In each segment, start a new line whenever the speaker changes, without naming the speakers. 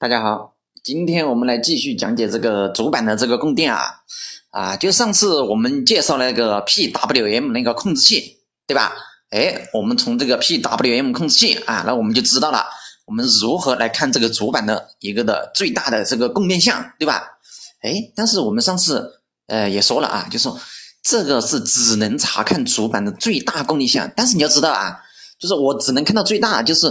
大家好，今天我们来继续讲解这个主板的这个供电啊啊，就上次我们介绍那个 PWM 那个控制器，对吧？哎，我们从这个 PWM 控制器啊，那我们就知道了，我们如何来看这个主板的一个的最大的这个供电项，对吧？哎，但是我们上次呃也说了啊，就说这个是只能查看主板的最大供电项，但是你要知道啊，就是我只能看到最大，就是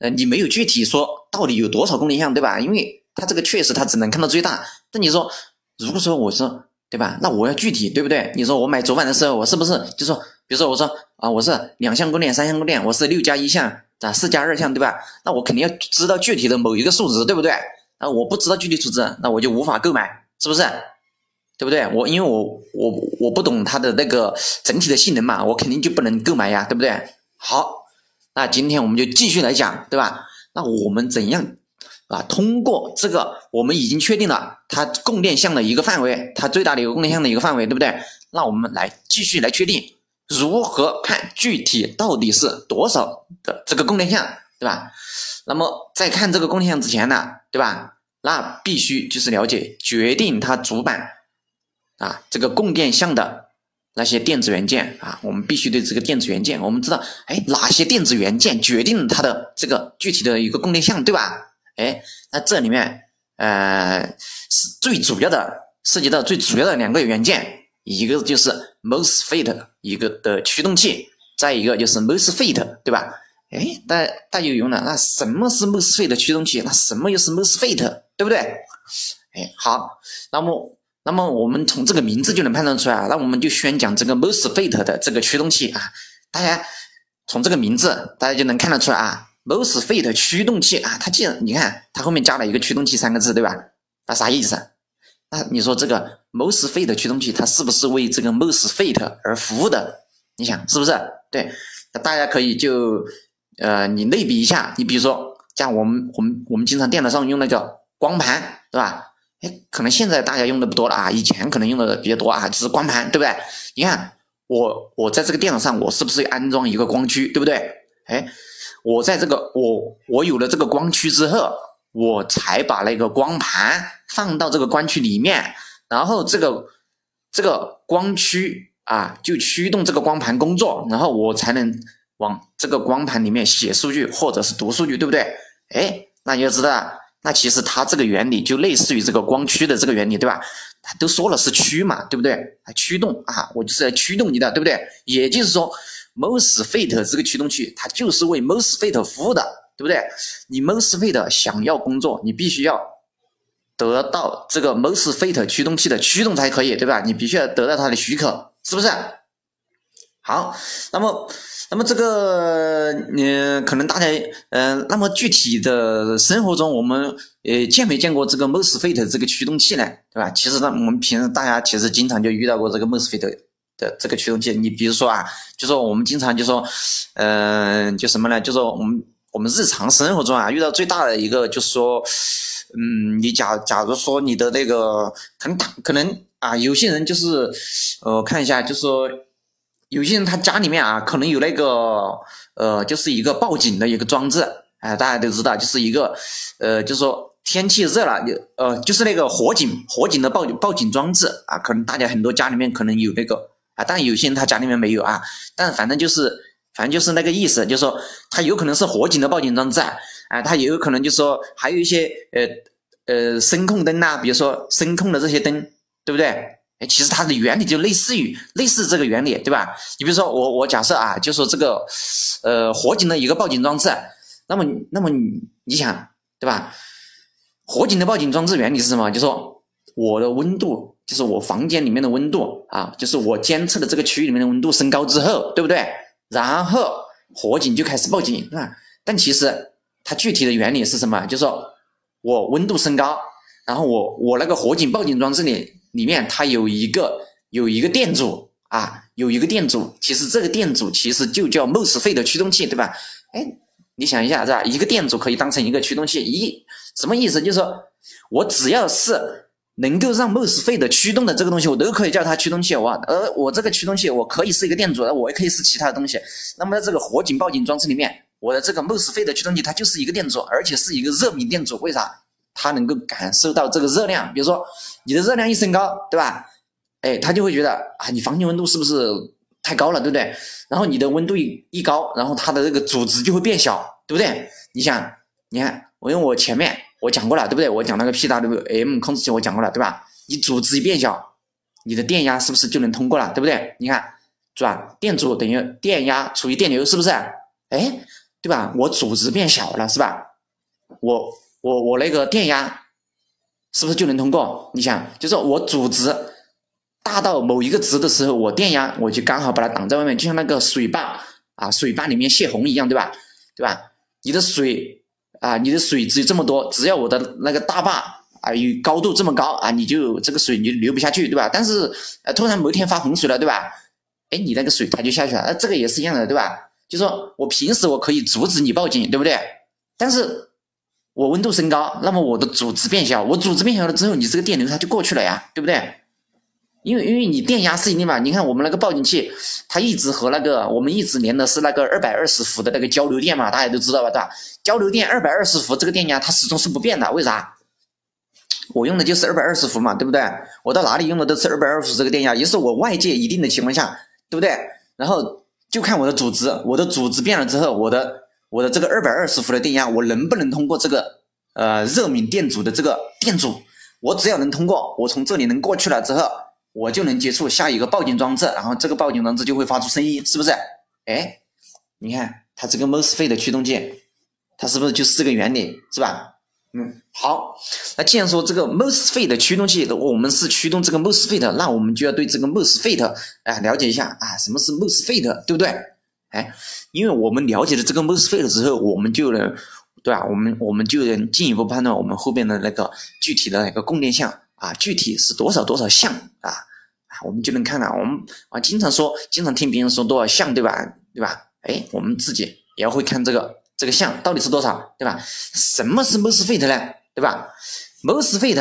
呃你没有具体说到底有多少供电项，对吧？因为它这个确实它只能看到最大，那你说如果说我说对吧？那我要具体对不对？你说我买主板的时候，我是不是就说，比如说我说啊，我是两项供电、三项供电，我是六加一项啊，四加二项，对吧？那我肯定要知道具体的某一个数值，对不对？啊，我不知道具体数值，那我就无法购买，是不是？对不对？我因为我我我不懂它的那个整体的性能嘛，我肯定就不能购买呀，对不对？好，那今天我们就继续来讲，对吧？那我们怎样？啊，通过这个，我们已经确定了它供电项的一个范围，它最大的一个供电项的一个范围，对不对？那我们来继续来确定如何看具体到底是多少的这个供电项，对吧？那么在看这个供电项之前呢，对吧？那必须就是了解决定它主板啊这个供电项的那些电子元件啊，我们必须对这个电子元件，我们知道，哎，哪些电子元件决定它的这个具体的一个供电项，对吧？哎，那这里面，呃，是最主要的涉及到最主要的两个元件，一个就是 MOSFET 一个的驱动器，再一个就是 MOSFET，对吧？哎，大大家有用了，那什么是 MOSFET 驱动器？那什么又是 MOSFET，对不对？哎，好，那么，那么我们从这个名字就能判断出来啊，那我们就宣讲这个 MOSFET 的这个驱动器啊，大家从这个名字大家就能看得出来啊。MOSFET 驱动器啊，它既然你看它后面加了一个驱动器三个字，对吧？那啥意思？那你说这个 MOSFET 驱动器，它是不是为这个 MOSFET 而服务的？你想是不是？对，那大家可以就呃，你类比一下，你比如说像我们我们我们经常电脑上用那个光盘，对吧？哎，可能现在大家用的不多了啊，以前可能用的比较多啊，就是光盘，对不对？你看我我在这个电脑上，我是不是安装一个光驱，对不对？哎。我在这个我我有了这个光驱之后，我才把那个光盘放到这个光驱里面，然后这个这个光驱啊就驱动这个光盘工作，然后我才能往这个光盘里面写数据或者是读数据，对不对？哎，那你就知道，那其实它这个原理就类似于这个光驱的这个原理，对吧？它都说了是驱嘛，对不对？驱动啊，我就是来驱动你的，对不对？也就是说。MOSFET 这个驱动器，它就是为 MOSFET 服务的，对不对？你 MOSFET 想要工作，你必须要得到这个 MOSFET 驱动器的驱动才可以，对吧？你必须要得到它的许可，是不是？好，那么，那么这个，嗯，可能大家，嗯，那么具体的生活中，我们呃见没见过这个 MOSFET 这个驱动器呢？对吧？其实呢，我们平时大家其实经常就遇到过这个 MOSFET。的这个驱动器，你比如说啊，就说我们经常就说，嗯，就什么呢？就说我们我们日常生活中啊，遇到最大的一个就是说，嗯，你假假如说你的那个可能可能啊，有些人就是，呃，看一下，就是说有些人他家里面啊，可能有那个呃，就是一个报警的一个装置，哎，大家都知道，就是一个呃，就说天气热了，呃，就是那个火警火警的报报警装置啊，可能大家很多家里面可能有那个。啊，但有些人他家里面没有啊，但反正就是，反正就是那个意思，就是说他有可能是火警的报警装置啊，他也有可能就是说还有一些呃呃声控灯呐，比如说声控的这些灯，对不对？哎，其实它的原理就类似于类似这个原理，对吧？你比如说我我假设啊，就说这个呃火警的一个报警装置，那么那么你想对吧？火警的报警装置原理是什么？就说我的温度。就是我房间里面的温度啊，就是我监测的这个区域里面的温度升高之后，对不对？然后火警就开始报警，啊。但其实它具体的原理是什么？就是说我温度升高，然后我我那个火警报警装置里里面它有一个有一个电阻啊，有一个电阻。其实这个电阻其实就叫 MOSFET 驱动器，对吧？哎，你想一下是吧？一个电阻可以当成一个驱动器，一什么意思？就是说我只要是。能够让 MOSFET 驱动的这个东西，我都可以叫它驱动器。我而我这个驱动器，我可以是一个电阻，我也可以是其他的东西。那么在这个火警报警装置里面，我的这个 MOSFET 驱动器它就是一个电阻，而且是一个热敏电阻。为啥？它能够感受到这个热量。比如说你的热量一升高，对吧？哎，它就会觉得啊，你房间温度是不是太高了，对不对？然后你的温度一一高，然后它的这个组织就会变小，对不对？你想，你看，我用我前面我讲过了，对不对？我讲那个 PWM 控制器，我讲过了，对吧？你组织一变小，你的电压是不是就能通过了，对不对？你看，是吧？电阻等于电压除以电流，是不是？哎，对吧？我组织变小了，是吧？我我我那个电压是不是就能通过？你想，就是我阻值大到某一个值的时候，我电压我就刚好把它挡在外面，就像那个水坝啊，水坝里面泄洪一样，对吧？对吧？你的水啊，你的水只有这么多，只要我的那个大坝。啊，有高度这么高啊，你就这个水你就流不下去，对吧？但是呃，突然某一天发洪水了，对吧？哎，你那个水它就下去了，那这个也是一样的，对吧？就说我平时我可以阻止你报警，对不对？但是我温度升高，那么我的阻值变小，我阻值变小了之后，你这个电流它就过去了呀，对不对？因为因为你电压是一定嘛，你看我们那个报警器，它一直和那个我们一直连的是那个二百二十伏的那个交流电嘛，大家都知道吧，对吧？交流电二百二十伏这个电压它始终是不变的，为啥？我用的就是二百二十伏嘛，对不对？我到哪里用的都是二百二十伏这个电压，也是我外界一定的情况下，对不对？然后就看我的阻值，我的阻值变了之后，我的我的这个二百二十伏的电压，我能不能通过这个呃热敏电阻的这个电阻？我只要能通过，我从这里能过去了之后，我就能接触下一个报警装置，然后这个报警装置就会发出声音，是不是？哎，你看它这个 MOSFET 的驱动器，它是不是就是这个原理，是吧？嗯，好，那既然说这个 MOSFET 的驱动器，我们是驱动这个 MOSFET，那我们就要对这个 MOSFET 啊了解一下啊，什么是 MOSFET，对不对？哎，因为我们了解了这个 MOSFET 之后，我们就能，对吧？我们我们就能进一步判断我们后边的那个具体的那个供电项啊，具体是多少多少项啊啊，我们就能看到，我们啊经常说，经常听别人说多少项，对吧？对吧？哎，我们自己也要会看这个。这个项到底是多少，对吧？什么是 MOSFET 呢？对吧？MOSFET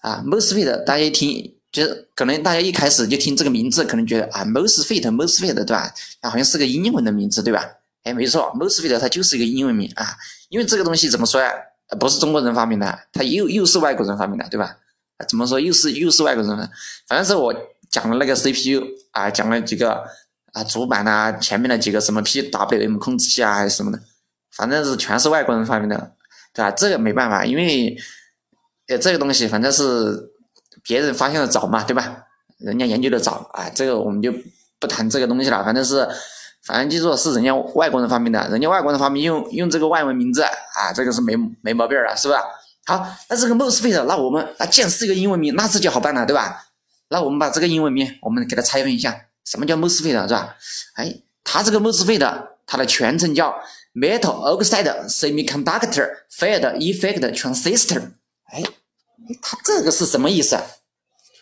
啊，MOSFET，大家一听就是可能大家一开始就听这个名字，可能觉得啊，MOSFET，MOSFET，对吧？好像是个英文的名字，对吧？哎，没错，MOSFET 它就是一个英文名啊，因为这个东西怎么说呀？不是中国人发明的，它又又是外国人发明的，对吧？怎么说又是又是外国人呢？反正是我讲了那个 CPU 啊，讲了几个啊主板呐，前面的几个什么 PWM 控制器啊，还是什么的。反正是全是外国人发明的，对吧？这个没办法，因为呃这个东西反正是别人发现的早嘛，对吧？人家研究的早啊，这个我们就不谈这个东西了。反正是，反正记住是人家外国人发明的，人家外国人发明用用这个外文名字啊，这个是没没毛病了，是吧？好，那这个 MOSFET，那我们那既然是一个英文名，那这就好办了，对吧？那我们把这个英文名我们给它拆分一下，什么叫 MOSFET 是吧？哎，它这个 MOSFET 它的全称叫。Metal oxide semiconductor field effect transistor，哎，它这个是什么意思？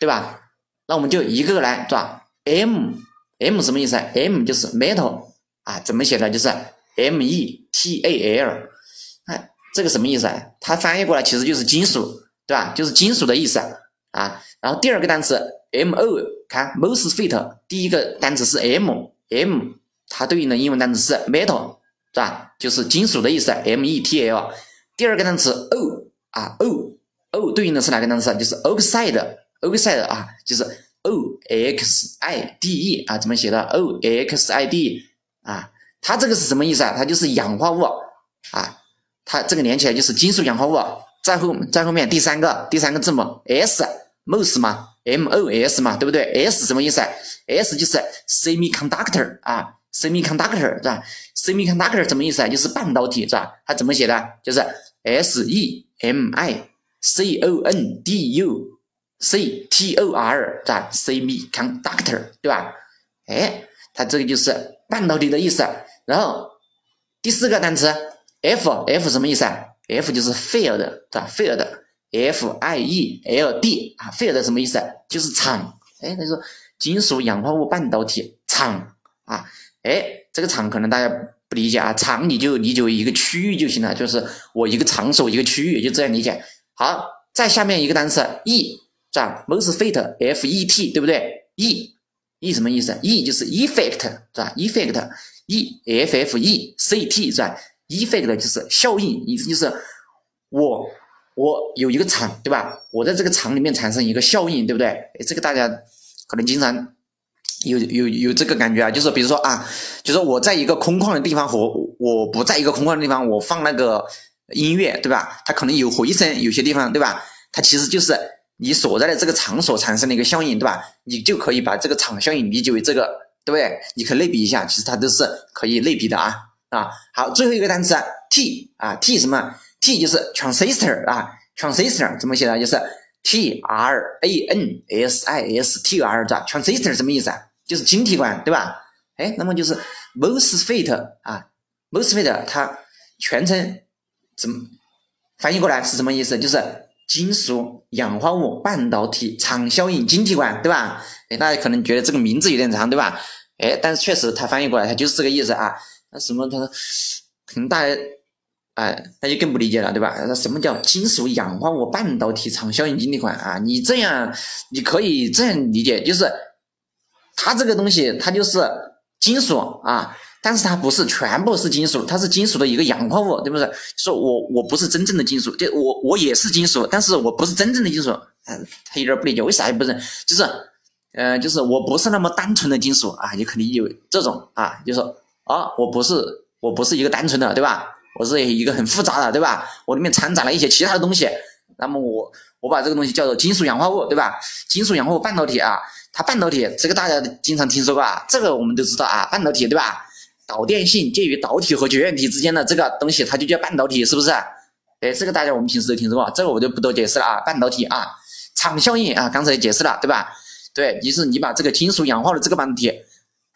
对吧？那我们就一个个来，是吧？M M 什么意思？M 就是 metal 啊，怎么写的？就是 M E T A L，哎，这个什么意思啊？它翻译过来其实就是金属，对吧？就是金属的意思啊。然后第二个单词 M O，看 MOSFET，第一个单词是 M，M 它对应的英文单词是 metal。是吧？就是金属的意思，M E T L。第二个单词 O 啊 O O 对应的是哪个单词？就是 oxide，oxide 啊，就是 O X I D E 啊，怎么写的？O X I D 啊，它这个是什么意思啊？它就是氧化物啊，它这个连起来就是金属氧化物。在后在后面第三个第三个字母 S，MOS 嘛，M O S 嘛，对不对？S 什么意思？S 就是 semiconductor 啊。Semiconductor 是吧？Semiconductor 什么意思啊？就是半导体是吧？它怎么写的？就是 S E M I C O N D U C T O R 是吧？Semiconductor 对吧？哎，它这个就是半导体的意思。然后第四个单词 F F 什么意思啊？F 就是 field 对吧？field F I E L D 啊，field 什么意思？就是场。哎，他说金属氧化物半导体场啊。哎，这个场可能大家不理解啊，场你就理解为一个区域就行了，就是我一个场所一个区域，就这样理解。好，再下面一个单词 E，是吧？MOSFET F E T，对不对？E E 什么意思？E 就是 effect，是吧？effect E F F E C T，是吧？effect 就是效应，意思就是我我有一个厂，对吧？我在这个厂里面产生一个效应，对不对？哎，这个大家可能经常有有有这个感觉啊，就是比如说啊，就是我在一个空旷的地方和我不在一个空旷的地方，我放那个音乐，对吧？它可能有回声，有些地方，对吧？它其实就是你所在的这个场所产生的一个效应，对吧？你就可以把这个场效应理解为这个，对不对？你可以类比一下，其实它都是可以类比的啊啊。好，最后一个单词 T 啊，T 什么？T 就是 transistor 啊，transistor 怎么写呢？就是 T R A N S I S T R 的 transistor 什么意思啊？就是晶体管，对吧？哎，那么就是 MOSFET 啊，MOSFET 它全称怎么翻译过来是什么意思？就是金属氧化物半导体场效应晶体管，对吧？哎，大家可能觉得这个名字有点长，对吧？哎，但是确实它翻译过来它就是这个意思啊。那什么？它可能大家。哎，那就更不理解了，对吧？那什么叫金属氧化物半导体场效应晶体管啊？你这样，你可以这样理解，就是它这个东西，它就是金属啊，但是它不是全部是金属，它是金属的一个氧化物，对不对？说我我不是真正的金属，就我我也是金属，但是我不是真正的金属。嗯，他有点不理解，为啥也不是？就是，呃，就是我不是那么单纯的金属啊，你肯定有这种啊，就说啊，我不是，我不是一个单纯的，对吧？我是一个很复杂的，对吧？我里面掺杂了一些其他的东西，那么我我把这个东西叫做金属氧化物，对吧？金属氧化物半导体啊，它半导体这个大家经常听说过啊，这个我们都知道啊，半导体对吧？导电性介于导体和绝缘体之间的这个东西，它就叫半导体，是不是？哎，这个大家我们平时都听说过，这个我就不多解释了啊。半导体啊，场效应啊，刚才也解释了，对吧？对，就是你把这个金属氧化的这个半导体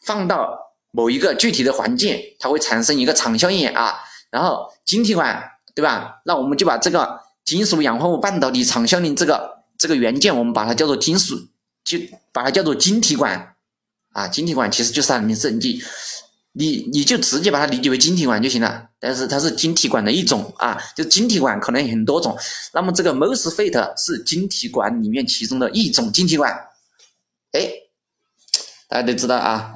放到某一个具体的环境，它会产生一个场效应啊。然后晶体管对吧？那我们就把这个金属氧化物半导体场效应这个这个元件，我们把它叫做金属，就把它叫做晶体管啊。晶体管其实就是它的名字，你你你就直接把它理解为晶体管就行了。但是它是晶体管的一种啊，就晶体管可能很多种。那么这个 MOSFET 是晶体管里面其中的一种晶体管。哎，大家都知道啊。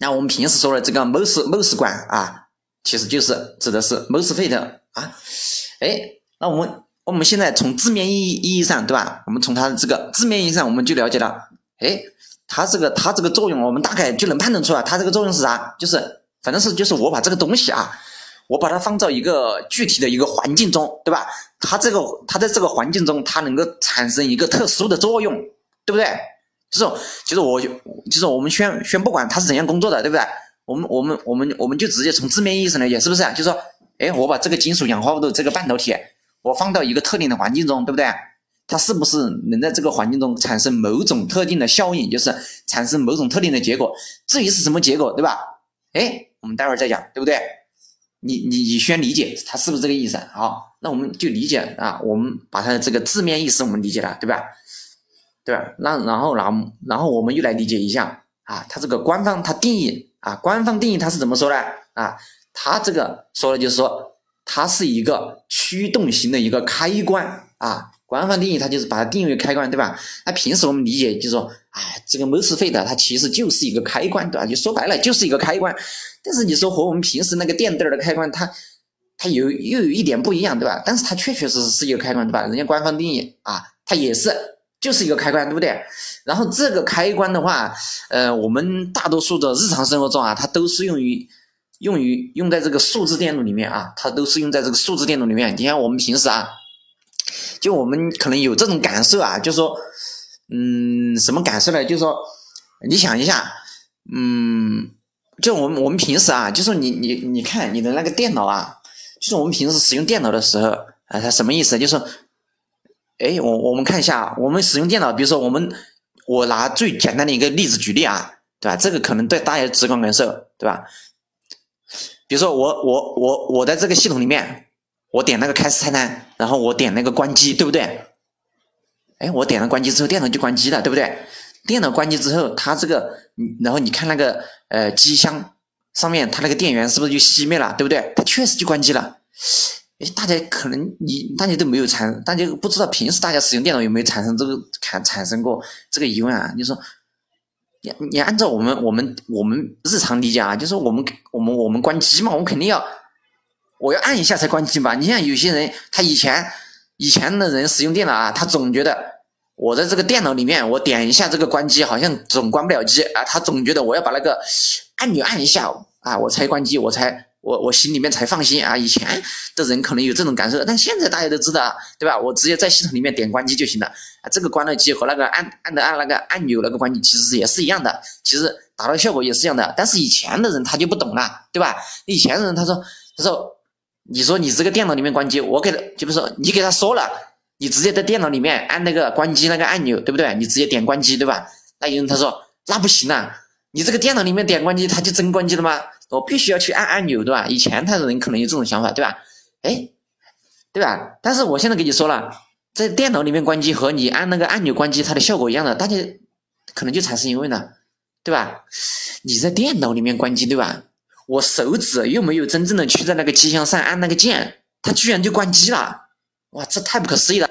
那我们平时说的这个 MOS MOS 管啊。其实就是指的是 MOSFET 啊，哎，那我们我们现在从字面意义意义上，对吧？我们从它的这个字面意义上，我们就了解了，哎，它这个它这个作用，我们大概就能判断出来，它这个作用是啥？就是反正是就是我把这个东西啊，我把它放到一个具体的一个环境中，对吧？它这个它在这个环境中，它能够产生一个特殊的作用，对不对？就是就是我就就是我们先先不管它是怎样工作的，对不对？我们我们我们我们就直接从字面意义上来讲，是不是？就说，哎，我把这个金属氧化物的这个半导体，我放到一个特定的环境中，对不对？它是不是能在这个环境中产生某种特定的效应，就是产生某种特定的结果？至于是什么结果，对吧？哎，我们待会儿再讲，对不对？你你你先理解它是不是这个意思？好，那我们就理解啊，我们把它的这个字面意思我们理解了，对吧？对吧？那然后然然后我们又来理解一下啊，它这个官方它定义。啊，官方定义它是怎么说的啊？它这个说的就是说，它是一个驱动型的一个开关啊。官方定义它就是把它定义为开关，对吧？那平时我们理解就是说，哎，这个 MOSFET 它其实就是一个开关，对吧？就说白了就是一个开关。但是你说和我们平时那个电灯的开关，它它有又有一点不一样，对吧？但是它确确实实是一个开关，对吧？人家官方定义啊，它也是。就是一个开关，对不对？然后这个开关的话，呃，我们大多数的日常生活中啊，它都是用于用于用在这个数字电路里面啊，它都是用在这个数字电路里面。你看我们平时啊，就我们可能有这种感受啊，就说，嗯，什么感受呢？就说你想一下，嗯，就我们我们平时啊，就说你你你看你的那个电脑啊，就是我们平时使用电脑的时候啊，它什么意思？就说。哎，我我们看一下，我们使用电脑，比如说我们，我拿最简单的一个例子举例啊，对吧？这个可能对大家直观感受，对吧？比如说我我我我在这个系统里面，我点那个开始菜单，然后我点那个关机，对不对？哎，我点了关机之后，电脑就关机了，对不对？电脑关机之后，它这个，然后你看那个呃机箱上面，它那个电源是不是就熄灭了，对不对？它确实就关机了。哎，大家可能你大家都没有产，大家不知道平时大家使用电脑有没有产生这个产产生过这个疑问啊？你说，你你按照我们我们我们日常理解啊，就是我们我们我们关机嘛，我们肯定要我要按一下才关机吧？你像有些人他以前以前的人使用电脑啊，他总觉得我在这个电脑里面，我点一下这个关机，好像总关不了机啊。他总觉得我要把那个按钮按一下啊，我才关机，我才我我心里面才放心啊。以前的人可能有这种感受，但现在大家都知道，对吧？我直接在系统里面点关机就行了啊。这个关了机和那个按按的按那个按钮那个关机其实也是一样的，其实达到效果也是一样的。但是以前的人他就不懂了，对吧？以前的人他说他说。你说你这个电脑里面关机，我给他，就比如说你给他说了，你直接在电脑里面按那个关机那个按钮，对不对？你直接点关机，对吧？那有人他说那不行啊，你这个电脑里面点关机，它就真关机了吗？我必须要去按按钮，对吧？以前他的人可能有这种想法，对吧？哎，对吧？但是我现在跟你说了，在电脑里面关机和你按那个按钮关机，它的效果一样的，大家可能就产生疑问了，对吧？你在电脑里面关机，对吧？我手指又没有真正的去在那个机箱上按那个键，它居然就关机了，哇，这太不可思议了！